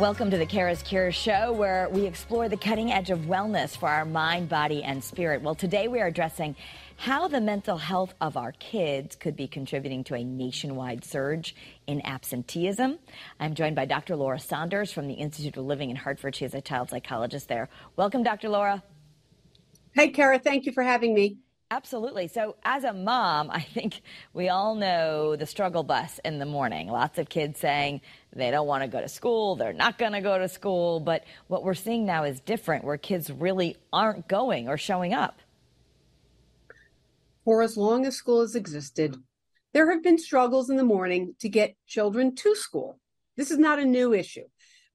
Welcome to the Kara's Cure show, where we explore the cutting edge of wellness for our mind, body, and spirit. Well, today we are addressing how the mental health of our kids could be contributing to a nationwide surge in absenteeism. I'm joined by Dr. Laura Saunders from the Institute of Living in Hartford. She is a child psychologist there. Welcome, Dr. Laura. Hey, Kara, thank you for having me. Absolutely. So, as a mom, I think we all know the struggle bus in the morning. Lots of kids saying they don't want to go to school, they're not going to go to school. But what we're seeing now is different, where kids really aren't going or showing up. For as long as school has existed, there have been struggles in the morning to get children to school. This is not a new issue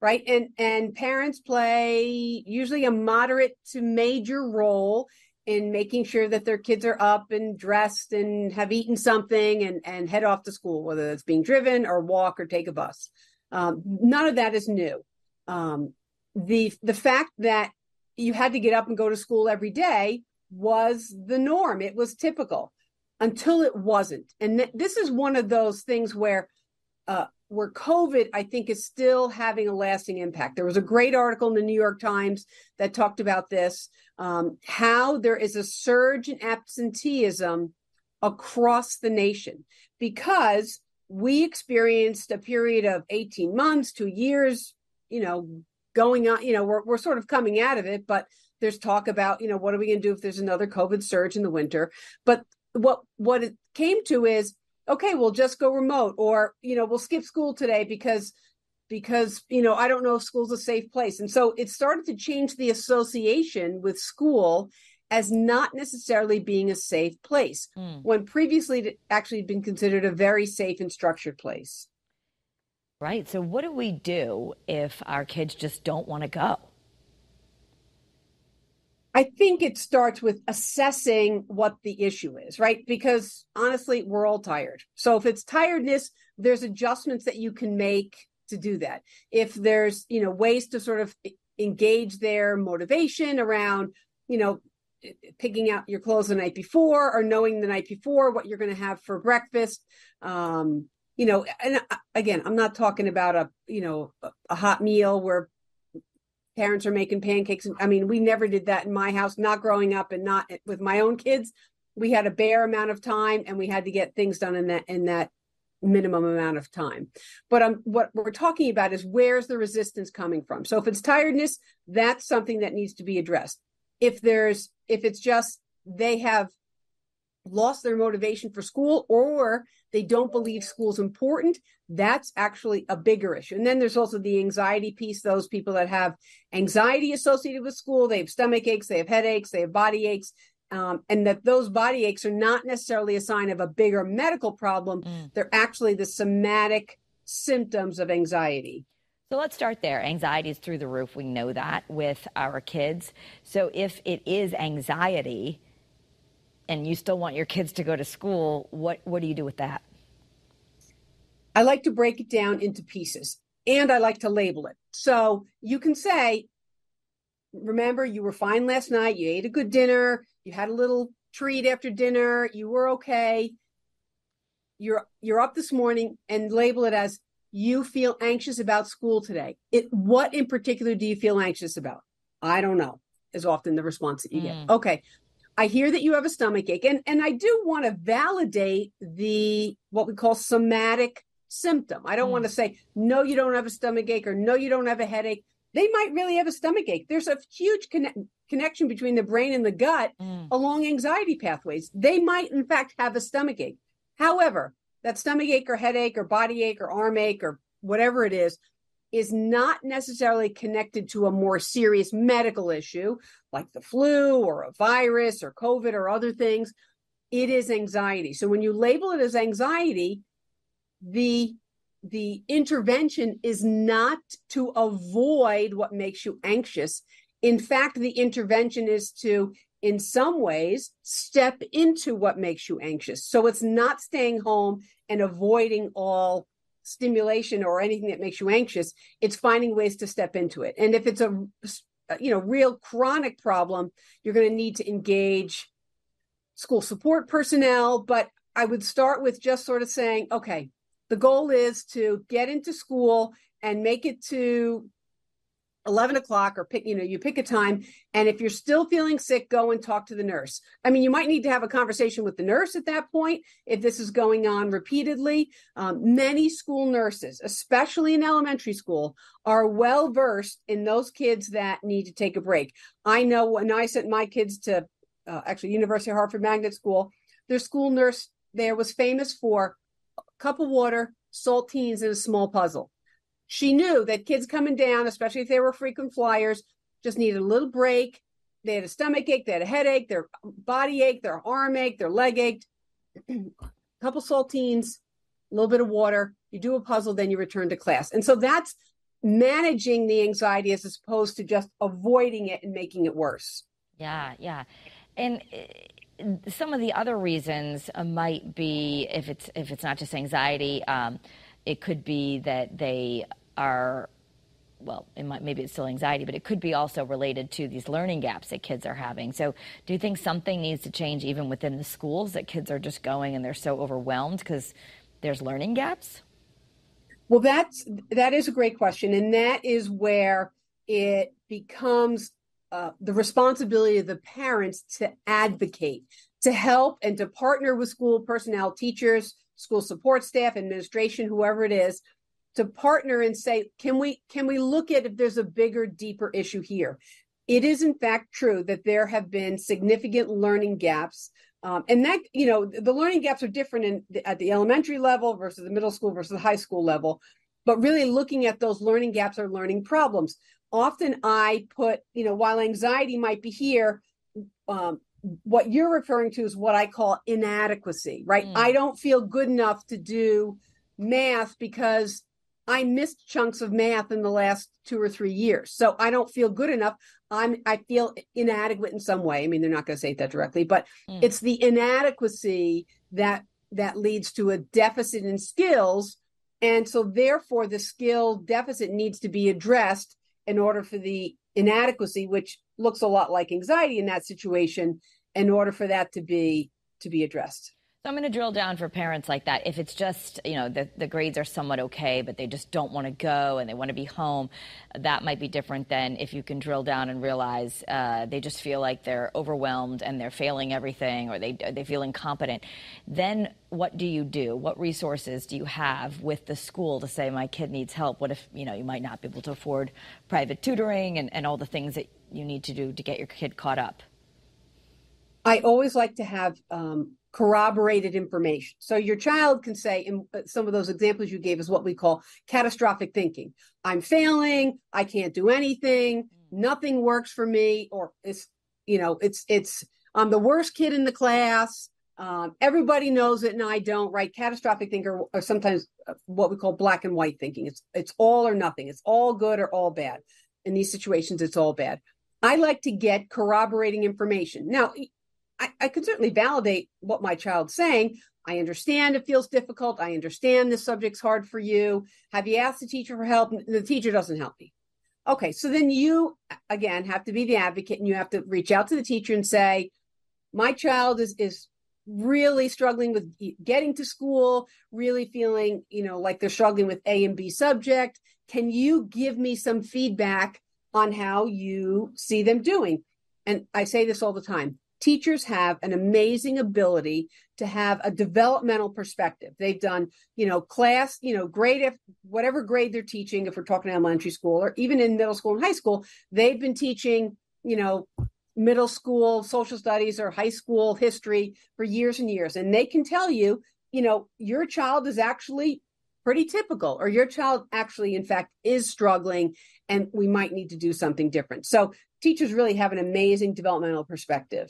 right and and parents play usually a moderate to major role in making sure that their kids are up and dressed and have eaten something and, and head off to school, whether it's being driven or walk or take a bus. Um, none of that is new. Um, the the fact that you had to get up and go to school every day was the norm. It was typical until it wasn't. And th- this is one of those things where uh, where COVID, I think, is still having a lasting impact. There was a great article in the New York Times that talked about this um, how there is a surge in absenteeism across the nation because we experienced a period of 18 months, two years, you know, going on, you know, we're, we're sort of coming out of it, but there's talk about, you know, what are we going to do if there's another COVID surge in the winter? But what what it came to is okay, we'll just go remote or, you know, we'll skip school today because because you know i don't know if school's a safe place. And so it started to change the association with school as not necessarily being a safe place mm. when previously it actually had been considered a very safe and structured place. Right. So what do we do if our kids just don't want to go I think it starts with assessing what the issue is, right? Because honestly, we're all tired. So if it's tiredness, there's adjustments that you can make to do that. If there's, you know, ways to sort of engage their motivation around, you know, picking out your clothes the night before or knowing the night before what you're going to have for breakfast. Um, you know, and uh, again, I'm not talking about a, you know, a hot meal where parents are making pancakes. I mean, we never did that in my house, not growing up and not with my own kids. We had a bare amount of time and we had to get things done in that in that minimum amount of time. But um, what we're talking about is where's the resistance coming from? So if it's tiredness, that's something that needs to be addressed. If there's if it's just they have lost their motivation for school or they don't believe school's important, that's actually a bigger issue. And then there's also the anxiety piece, those people that have anxiety associated with school, they have stomach aches, they have headaches, they have body aches. Um, and that those body aches are not necessarily a sign of a bigger medical problem. Mm. They're actually the somatic symptoms of anxiety. So let's start there. Anxiety is through the roof. We know that with our kids. So if it is anxiety, and you still want your kids to go to school, what what do you do with that? I like to break it down into pieces and I like to label it. So you can say, remember, you were fine last night, you ate a good dinner, you had a little treat after dinner, you were okay. You're you're up this morning and label it as you feel anxious about school today. It what in particular do you feel anxious about? I don't know, is often the response that you mm. get. Okay. I hear that you have a stomach ache, and and I do want to validate the what we call somatic symptom. I don't mm. want to say no, you don't have a stomach ache, or no, you don't have a headache. They might really have a stomach ache. There's a huge conne- connection between the brain and the gut mm. along anxiety pathways. They might, in fact, have a stomach ache. However, that stomach ache or headache or body ache or arm ache or whatever it is is not necessarily connected to a more serious medical issue like the flu or a virus or COVID or other things. It is anxiety. So when you label it as anxiety, the the intervention is not to avoid what makes you anxious. In fact, the intervention is to, in some ways, step into what makes you anxious. So it's not staying home and avoiding all stimulation or anything that makes you anxious it's finding ways to step into it. And if it's a you know real chronic problem you're going to need to engage school support personnel. But i would start with just sort of saying okay the goal is to get into school and make it to 11 o'clock or pick you know you pick a time and if you're still feeling sick go and talk to the nurse. I mean you might need to have a conversation with the nurse at that point if this is going on repeatedly. Um, many school nurses especially in elementary school are well versed in those kids that need to take a break. I know when i sent my kids to uh, actually university of hartford magnet school their school nurse there was famous for a cup of water saltines and a small puzzle she knew that kids coming down, especially if they were frequent flyers, just needed a little break. They had a stomach ache, they had a headache, their body ache, their arm ache, their leg ached. a couple saltines, a little bit of water. You do a puzzle, then you return to class. And so that's managing the anxiety as opposed to just avoiding it and making it worse. Yeah, yeah. And uh, some of the other reasons uh, might be if it's if it's not just anxiety, um, it could be that they are well, it might, maybe it's still anxiety, but it could be also related to these learning gaps that kids are having. So, do you think something needs to change even within the schools that kids are just going and they're so overwhelmed because there's learning gaps? Well, that's that is a great question, and that is where it becomes uh, the responsibility of the parents to advocate, to help, and to partner with school personnel, teachers, school support staff, administration, whoever it is, to partner and say, can we can we look at if there's a bigger, deeper issue here? It is in fact true that there have been significant learning gaps. Um, and that you know the learning gaps are different in at the elementary level versus the middle school versus the high school level but really looking at those learning gaps or learning problems often i put you know while anxiety might be here um, what you're referring to is what I call inadequacy, right? Mm. I don't feel good enough to do math because I missed chunks of math in the last two or three years. So I don't feel good enough. I'm I feel inadequate in some way. I mean, they're not going to say that directly, but mm. it's the inadequacy that that leads to a deficit in skills. And so therefore the skill deficit needs to be addressed in order for the inadequacy, which looks a lot like anxiety in that situation, in order for that to be to be addressed. So I'm going to drill down for parents like that. If it's just, you know, the, the grades are somewhat okay, but they just don't want to go and they want to be home, that might be different than if you can drill down and realize uh, they just feel like they're overwhelmed and they're failing everything or they, they feel incompetent. Then what do you do? What resources do you have with the school to say, my kid needs help? What if, you know, you might not be able to afford private tutoring and, and all the things that you need to do to get your kid caught up? I always like to have um, corroborated information. So your child can say, in uh, some of those examples you gave is what we call catastrophic thinking. I'm failing. I can't do anything. Nothing works for me, or it's you know, it's it's I'm the worst kid in the class. Um, everybody knows it, and I don't. Right? Catastrophic thinker, or sometimes uh, what we call black and white thinking. It's it's all or nothing. It's all good or all bad. In these situations, it's all bad. I like to get corroborating information. Now, I, I can certainly validate what my child's saying. I understand it feels difficult. I understand the subject's hard for you. Have you asked the teacher for help? The teacher doesn't help me. Okay, so then you again have to be the advocate and you have to reach out to the teacher and say, my child is is really struggling with getting to school, really feeling, you know, like they're struggling with A and B subject. Can you give me some feedback on how you see them doing? And I say this all the time teachers have an amazing ability to have a developmental perspective. They've done, you know, class, you know, grade if whatever grade they're teaching, if we're talking elementary school or even in middle school and high school, they've been teaching, you know, middle school social studies or high school history for years and years. And they can tell you, you know, your child is actually pretty typical or your child actually in fact is struggling and we might need to do something different. So teachers really have an amazing developmental perspective.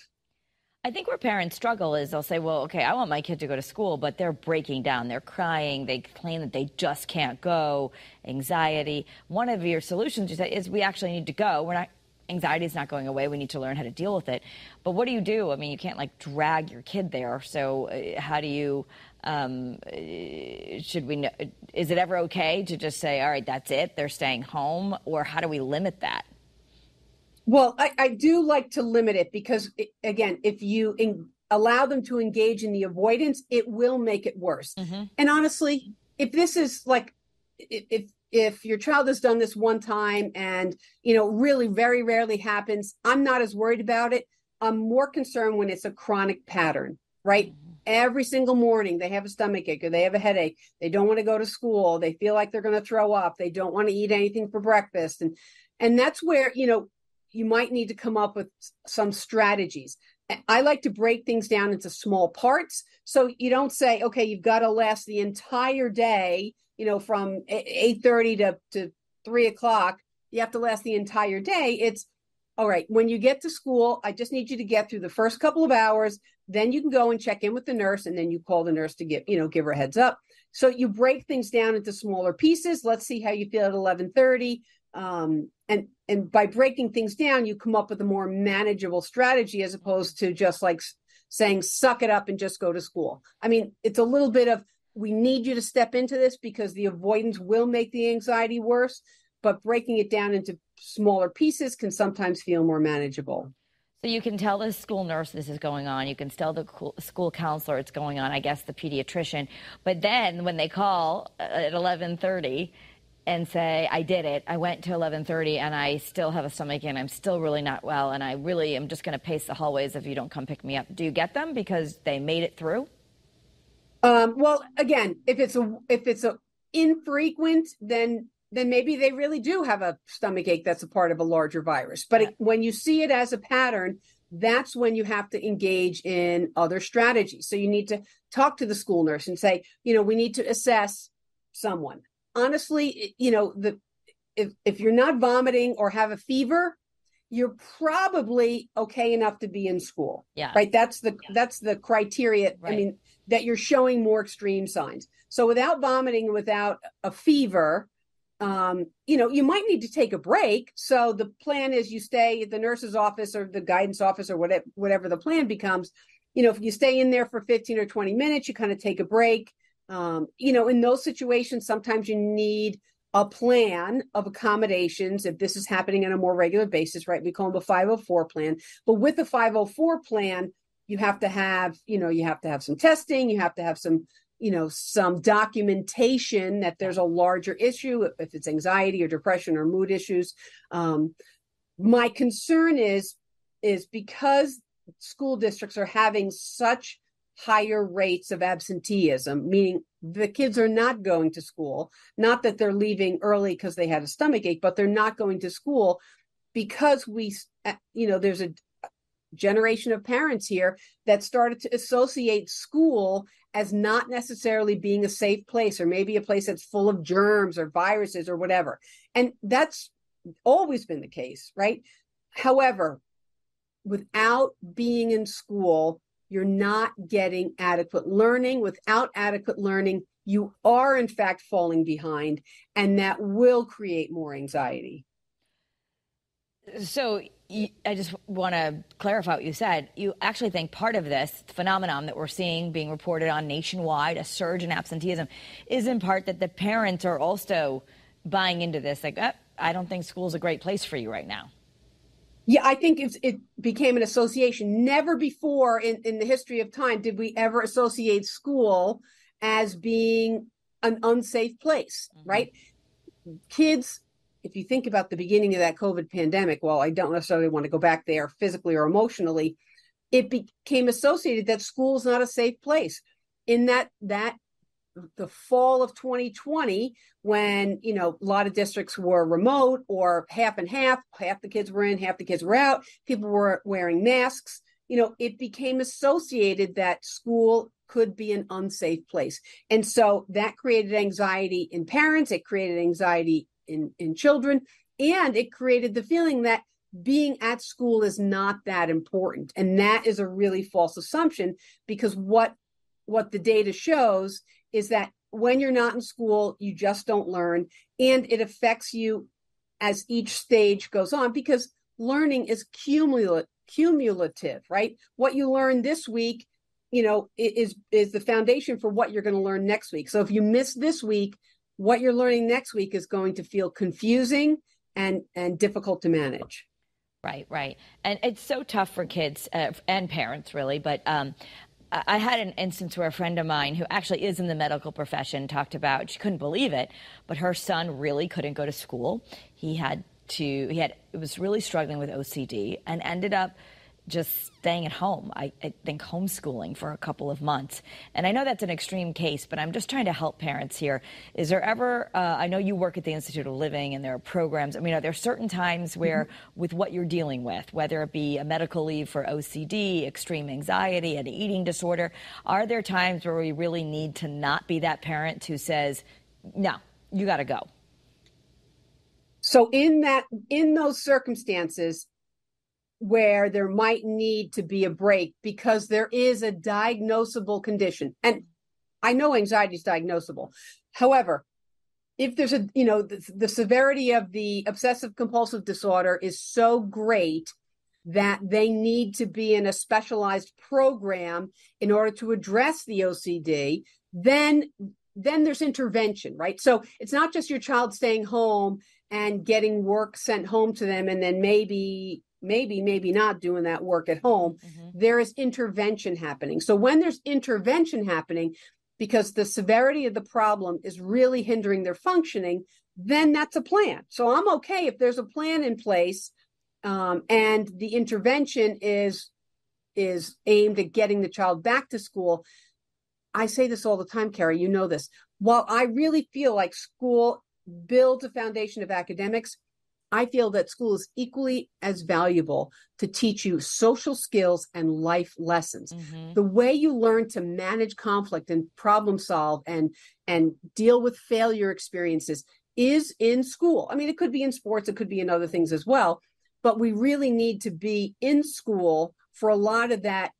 I think where parents struggle is they'll say, well, okay, I want my kid to go to school, but they're breaking down. They're crying. They claim that they just can't go, anxiety. One of your solutions, you said, is we actually need to go. We're not, anxiety is not going away. We need to learn how to deal with it. But what do you do? I mean, you can't like drag your kid there. So uh, how do you, um, uh, should we, know, is it ever okay to just say, all right, that's it, they're staying home? Or how do we limit that? Well, I, I do like to limit it because, it, again, if you in, allow them to engage in the avoidance, it will make it worse. Mm-hmm. And honestly, if this is like, if if your child has done this one time and you know really very rarely happens i'm not as worried about it i'm more concerned when it's a chronic pattern right mm-hmm. every single morning they have a stomach ache or they have a headache they don't want to go to school they feel like they're going to throw up they don't want to eat anything for breakfast and and that's where you know you might need to come up with some strategies I like to break things down into small parts. So you don't say, okay, you've got to last the entire day you know, from eight thirty to to three o'clock, you have to last the entire day. It's all right. When you get to school, I just need you to get through the first couple of hours. Then you can go and check in with the nurse, and then you call the nurse to give you know give her a heads up. So you break things down into smaller pieces. Let's see how you feel at eleven thirty. Um, and and by breaking things down, you come up with a more manageable strategy as opposed to just like saying suck it up and just go to school. I mean, it's a little bit of we need you to step into this because the avoidance will make the anxiety worse, but breaking it down into smaller pieces can sometimes feel more manageable. So you can tell the school nurse this is going on. You can tell the school counselor it's going on. I guess the pediatrician. But then when they call uh, at 11:30 and say, "I did it. I went to 11:30 and I still have a stomach and I'm still really not well and I really am just going to pace the hallways if you don't come pick me up." Do you get them because they made it through? Um, well, again, if it's a if it's a infrequent, then then maybe they really do have a stomach ache that's a part of a larger virus. But yeah. when you see it as a pattern, that's when you have to engage in other strategies. So you need to talk to the school nurse and say, you know, we need to assess someone. Honestly, you know, the if if you're not vomiting or have a fever, you're probably okay enough to be in school. Yeah. Right. That's the yeah. that's the criteria. Right. I mean, that you're showing more extreme signs. So without vomiting, without a fever, um, you know, you might need to take a break. So the plan is you stay at the nurse's office or the guidance office or whatever whatever the plan becomes. You know, if you stay in there for 15 or 20 minutes, you kind of take a break. Um, you know, in those situations, sometimes you need a plan of accommodations if this is happening on a more regular basis, right? We call them a 504 plan. But with the 504 plan, you have to have you know you have to have some testing you have to have some you know some documentation that there's a larger issue if it's anxiety or depression or mood issues um, my concern is is because school districts are having such higher rates of absenteeism meaning the kids are not going to school not that they're leaving early because they had a stomach ache but they're not going to school because we uh, you know there's a generation of parents here that started to associate school as not necessarily being a safe place or maybe a place that's full of germs or viruses or whatever. And that's always been the case, right? However, without being in school, you're not getting adequate learning. Without adequate learning, you are in fact falling behind, and that will create more anxiety. So I just want to clarify what you said. You actually think part of this phenomenon that we're seeing being reported on nationwide, a surge in absenteeism, is in part that the parents are also buying into this. Like, oh, I don't think school's a great place for you right now. Yeah, I think it became an association. Never before in, in the history of time did we ever associate school as being an unsafe place, mm-hmm. right? Kids if you think about the beginning of that COVID pandemic, well, I don't necessarily want to go back there physically or emotionally, it became associated that school is not a safe place. In that that the fall of 2020, when you know a lot of districts were remote or half and half, half the kids were in, half the kids were out, people were wearing masks. You know, it became associated that school could be an unsafe place. And so that created anxiety in parents, it created anxiety in in children and it created the feeling that being at school is not that important and that is a really false assumption because what what the data shows is that when you're not in school you just don't learn and it affects you as each stage goes on because learning is cumulative cumulative right? What you learn this week you know is is the foundation for what you're going to learn next week. So if you miss this week what you're learning next week is going to feel confusing and and difficult to manage. Right right. And it's so tough for kids uh, and parents really but um, I had an instance where a friend of mine who actually is in the medical profession talked about she couldn't believe it, but her son really couldn't go to school. He had to he had was really struggling with OCD and ended up just staying at home. I, I, think homeschooling for a couple of months. And I know that's an extreme case, but I'm just trying to help parents here. Is there ever, uh, I know you work at the Institute of Living and there are programs. I mean, are there certain times where, mm-hmm. with what you're dealing with, whether it be a medical leave for OCD, extreme anxiety, an eating disorder, are there times where we really need to not be that parent who says, no, you got to go? So in that in those circumstances, where there might need to be a break because there is a diagnosable condition. And I know anxiety is diagnosable. However, if there's a, you know, the, the severity of the obsessive compulsive disorder is so great that they need to be in a specialized program in order to address the OCD, then then there's intervention, right? So it's not just your child staying home and getting work sent home to them and then maybe maybe maybe not doing that work at home mm-hmm. there is intervention happening. So when there's intervention happening because the severity of the problem is really hindering their functioning then that's a plan. So i'm okay if there's a plan in place um, and the intervention is is aimed at getting the child back to school. I say this all the time Kara you know this. While i really feel like school builds a foundation of academics I feel that school is equally as valuable to teach you social skills and life lessons. Mm-hmm. The way you learn to manage conflict and problem solve and and deal with failure experiences is in school. I mean, it could be in sports, it could be in other things as well, but we really need to be in school for a lot of that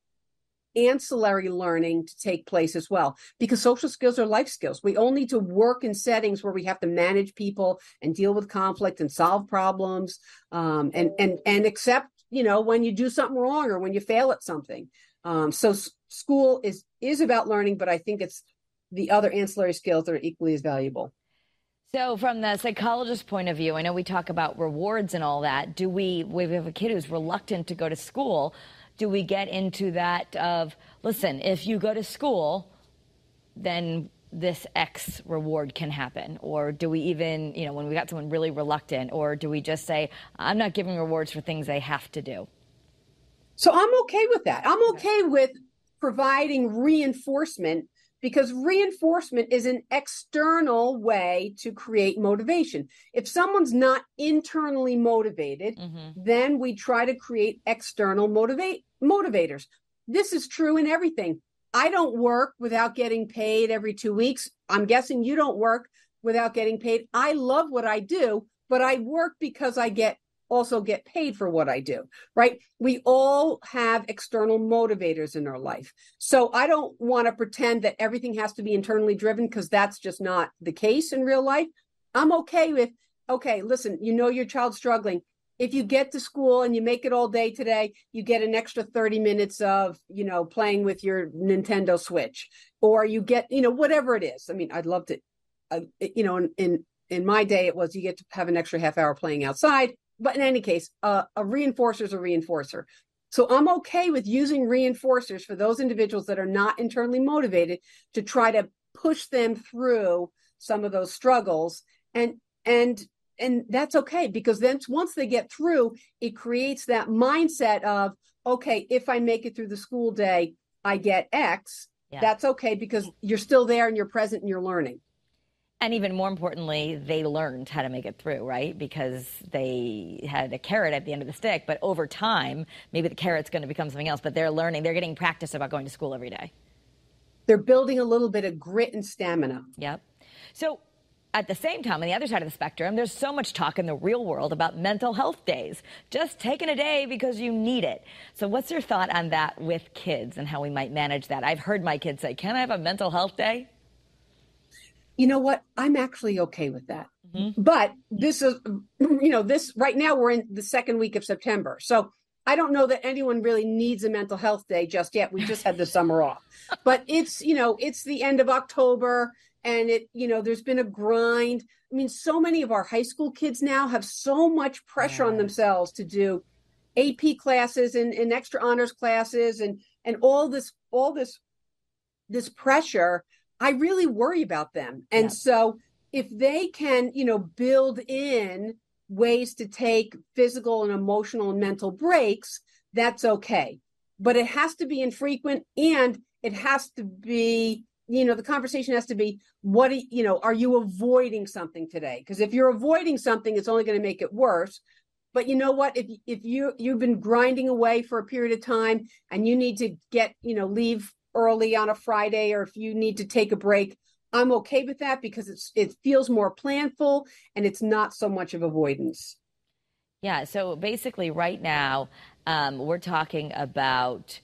ancillary learning to take place as well because social skills are life skills we all need to work in settings where we have to manage people and deal with conflict and solve problems um, and and and accept you know when you do something wrong or when you fail at something um, so s- school is is about learning but i think it's the other ancillary skills that are equally as valuable so, from the psychologist's point of view, I know we talk about rewards and all that. Do we, we have a kid who's reluctant to go to school? Do we get into that of, listen, if you go to school, then this X reward can happen? Or do we even, you know, when we got someone really reluctant, or do we just say, I'm not giving rewards for things they have to do? So I'm okay with that. I'm okay with providing reinforcement because reinforcement is an external way to create motivation. If someone's not internally motivated, mm-hmm. then we try to create external motivate motivators. This is true in everything. I don't work without getting paid every 2 weeks. I'm guessing you don't work without getting paid. I love what I do, but I work because I get also get paid for what I do, right? We all have external motivators in our life. So I don't want to pretend that everything has to be internally driven because that's just not the case in real life. I'm okay with, okay, listen, you know your child's struggling. If you get to school and you make it all day today, you get an extra 30 minutes of, you know, playing with your Nintendo Switch or you get, you know, whatever it is. I mean, I'd love to, uh, you know, in, in in my day it was you get to have an extra half hour playing outside but in any case, uh, a reinforcer is a reinforcer. So I'm okay with using reinforcers for those individuals that are not internally motivated to try to push them through some of those struggles and and and that's okay because then once they get through it creates that mindset of okay if i make it through the school day i get x yeah. that's okay because you're still there and you're present and you're learning and even more importantly, they learned how to make it through, right? Because they had a carrot at the end of the stick. But over time, maybe the carrot's going to become something else. But they're learning, they're getting practice about going to school every day. They're building a little bit of grit and stamina. Yep. So at the same time, on the other side of the spectrum, there's so much talk in the real world about mental health days. Just taking a day because you need it. So, what's your thought on that with kids and how we might manage that? I've heard my kids say, Can I have a mental health day? you know what? I'm actually okay with that. Mm-hmm. But this is, you know, this right now we're in the second week of September. So I don't know that anyone really needs a mental health day just yet. We just had the summer off. But it's, you know, it's the end of October and it, you know, there's been a grind. I mean, so many of our high school kids now have so much pressure on themselves to do AP classes and, and extra honors classes and and all this all this this pressure i really worry about them and yeah. so if they can you know build in ways to take physical and emotional and mental breaks that's okay but it has to be infrequent and it has to be you know the conversation has to be what you know are you avoiding something today? Because if you're avoiding something it's only going to make it worse. But you know what? If if you you've been grinding away for a period of time and you need to get you know leave early on a friday or if you need to take a break i'm okay with that because it's it feels more planful and it's not so much of avoidance. Yeah so basically right now um, we're talking about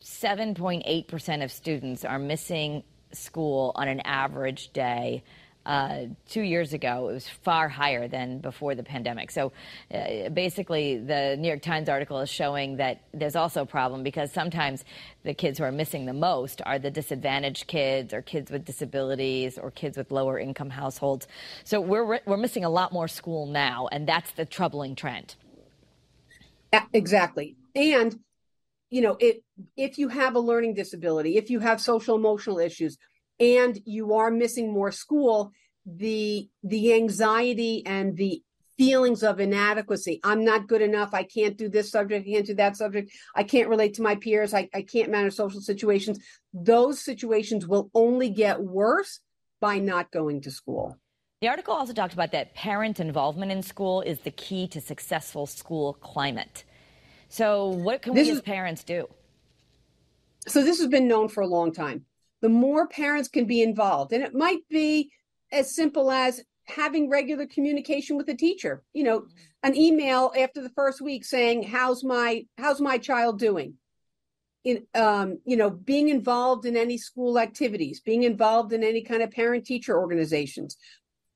7.8% of students are missing school on an average day. Uh, two years ago, it was far higher than before the pandemic. So uh, basically, the New York Times article is showing that there's also a problem because sometimes the kids who are missing the most are the disadvantaged kids or kids with disabilities or kids with lower income households. So we're, we're missing a lot more school now, and that's the troubling trend. Exactly. And you know, it if you have a learning disability, if you have social emotional issues, and you are missing more school, the the anxiety and the feelings of inadequacy. I'm not good enough. I can't do this subject. I can't do that subject. I can't relate to my peers. I, I can't manage social situations. Those situations will only get worse by not going to school. The article also talked about that parent involvement in school is the key to successful school climate. So, what can this we is, as parents do? So, this has been known for a long time. The more parents can be involved, and it might be as simple as having regular communication with the teacher. You know, an email after the first week saying, "How's my How's my child doing?" In, um, you know, being involved in any school activities, being involved in any kind of parent teacher organizations,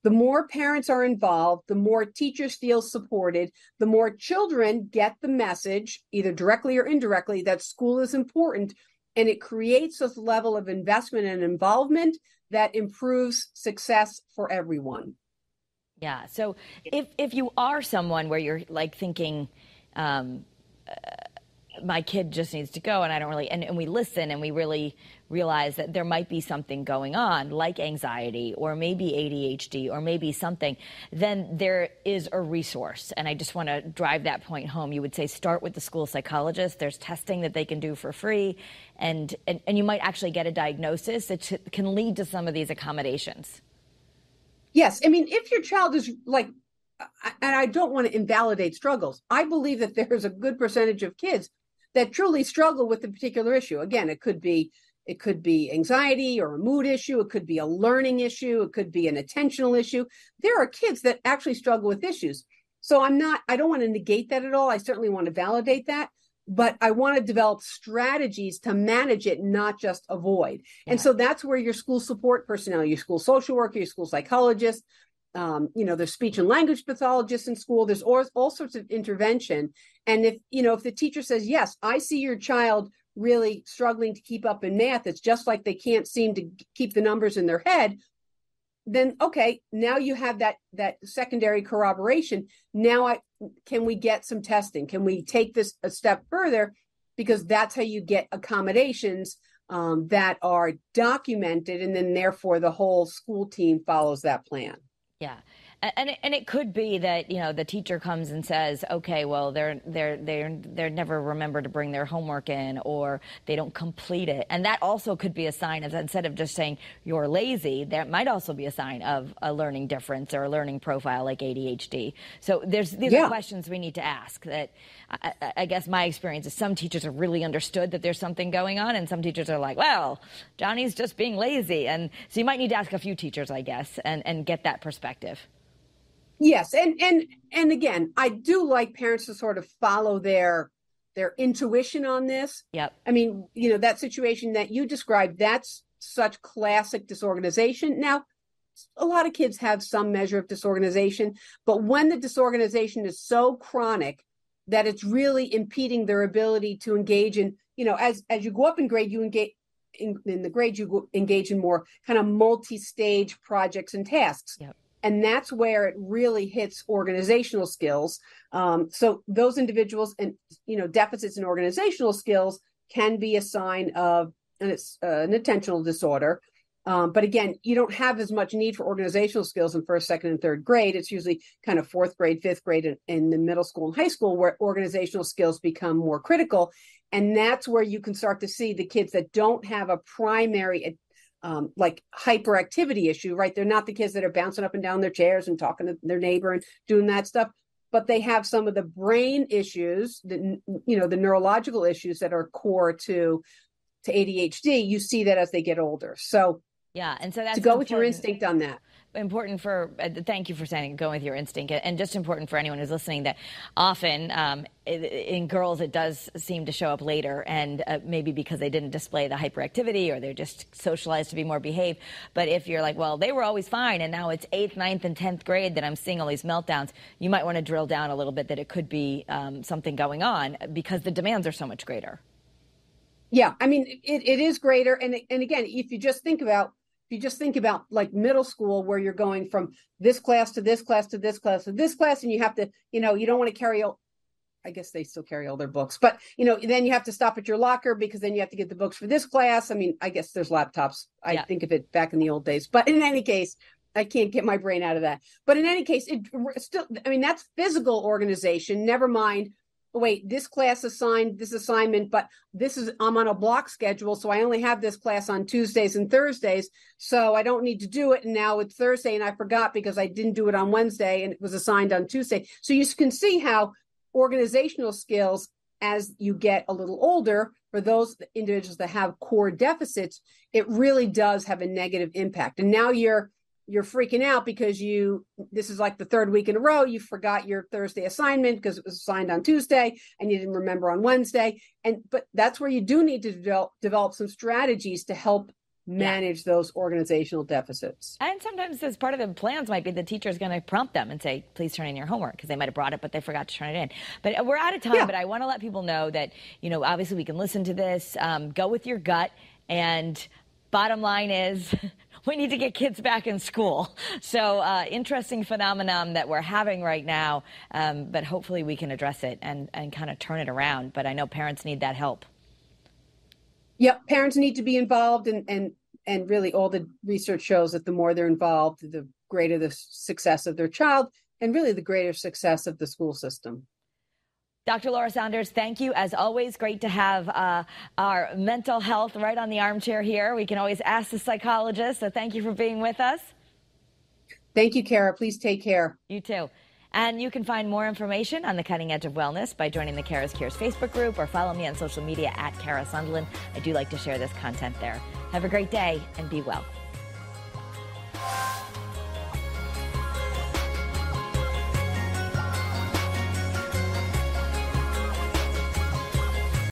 the more parents are involved, the more teachers feel supported, the more children get the message, either directly or indirectly, that school is important. And it creates this level of investment and involvement that improves success for everyone. Yeah. So if if you are someone where you're like thinking, um, uh, my kid just needs to go and I don't really and, and we listen and we really realize that there might be something going on like anxiety or maybe ADHD or maybe something then there is a resource. And I just want to drive that point home. You would say start with the school psychologist. There's testing that they can do for free and and, and you might actually get a diagnosis that can lead to some of these accommodations. Yes. I mean if your child is like and I don't want to invalidate struggles. I believe that there's a good percentage of kids that truly struggle with a particular issue. Again, it could be it could be anxiety or a mood issue. It could be a learning issue. It could be an attentional issue. There are kids that actually struggle with issues. So I'm not, I don't want to negate that at all. I certainly want to validate that, but I want to develop strategies to manage it, not just avoid. Yeah. And so that's where your school support personnel, your school social worker, your school psychologist, um, you know, there's speech and language pathologists in school. There's all, all sorts of intervention. And if, you know, if the teacher says, yes, I see your child really struggling to keep up in math, it's just like they can't seem to keep the numbers in their head, then okay, now you have that that secondary corroboration. Now I can we get some testing? Can we take this a step further? Because that's how you get accommodations um, that are documented, and then therefore the whole school team follows that plan. Yeah. And it, and it could be that you know the teacher comes and says, okay, well they're they're they're they're never remember to bring their homework in, or they don't complete it, and that also could be a sign of instead of just saying you're lazy, that might also be a sign of a learning difference or a learning profile like ADHD. So there's these yeah. are questions we need to ask. That I, I guess my experience is some teachers have really understood that there's something going on, and some teachers are like, well, Johnny's just being lazy, and so you might need to ask a few teachers, I guess, and and get that perspective. Yes, and and and again, I do like parents to sort of follow their their intuition on this. Yep. I mean, you know, that situation that you described, that's such classic disorganization. Now, a lot of kids have some measure of disorganization, but when the disorganization is so chronic that it's really impeding their ability to engage in, you know, as as you go up in grade, you engage in, in the grade you engage in more kind of multi-stage projects and tasks. Yep and that's where it really hits organizational skills um, so those individuals and you know deficits in organizational skills can be a sign of and it's uh, an attentional disorder. Um, but again, you don't have as much need for organizational skills in first, second, and third grade. It's usually kind of fourth grade, fifth grade, in, in the middle school and high school where organizational skills become more critical. And that's where you can start to see the kids that don't have a primary um, like hyperactivity issue, right? They're not the kids that are bouncing up and down their chairs and talking to their neighbor and doing that stuff, but they have some of the brain issues, the you know, the neurological issues that are core to to ADHD. You see that as they get older. So yeah, and so that's to go important. with your instinct on that. Important for uh, thank you for saying going with your instinct and just important for anyone who's listening that often um, in girls it does seem to show up later and uh, maybe because they didn't display the hyperactivity or they're just socialized to be more behaved. But if you're like well they were always fine and now it's eighth ninth and 10th grade that i'm seeing all these meltdowns you might want to drill down a little bit that it could be um, something going on because the demands are so much greater. Yeah i mean it, it is greater and, and again if you just think about you just think about like middle school where you're going from this class to this class to this class to this class and you have to you know you don't want to carry all I guess they still carry all their books, but you know, then you have to stop at your locker because then you have to get the books for this class. I mean, I guess there's laptops. I yeah. think of it back in the old days, but in any case, I can't get my brain out of that. But in any case, it still, I mean, that's physical organization. Never mind wait, this class assigned this assignment, but this is I'm on a block schedule, so I only have this class on Tuesdays and Thursdays, so I don't need to do it. And now it's Thursday, and I forgot because I didn't do it on Wednesday, and it was assigned on Tuesday. So you can see how organizational skills, as you get a little older, for those individuals that have core deficits, it really does have a negative impact. And now you're you're freaking out because you this is like the third week in a row you forgot your thursday assignment because it was assigned on tuesday and you didn't remember on wednesday and but that's where you do need to develop, develop some strategies to help manage yeah. those organizational deficits and sometimes as part of the plans might be the teacher is going to prompt them and say please turn in your homework because they might have brought it but they forgot to turn it in but uh, we're out of time yeah. but i want to let people know that you know obviously we can listen to this um, go with your gut and bottom line is we need to get kids back in school. So uh, interesting phenomenon that we're having right now, um, but hopefully we can address it and, and kind of turn it around. But I know parents need that help. Yep, parents need to be involved, and and and really, all the research shows that the more they're involved, the greater the success of their child, and really the greater success of the school system. Dr. Laura Saunders, thank you. As always, great to have uh, our mental health right on the armchair here. We can always ask the psychologist, so thank you for being with us. Thank you, Kara. Please take care. You too. And you can find more information on the cutting edge of wellness by joining the Kara's Cures Facebook group or follow me on social media at Kara Sundlun. I do like to share this content there. Have a great day and be well.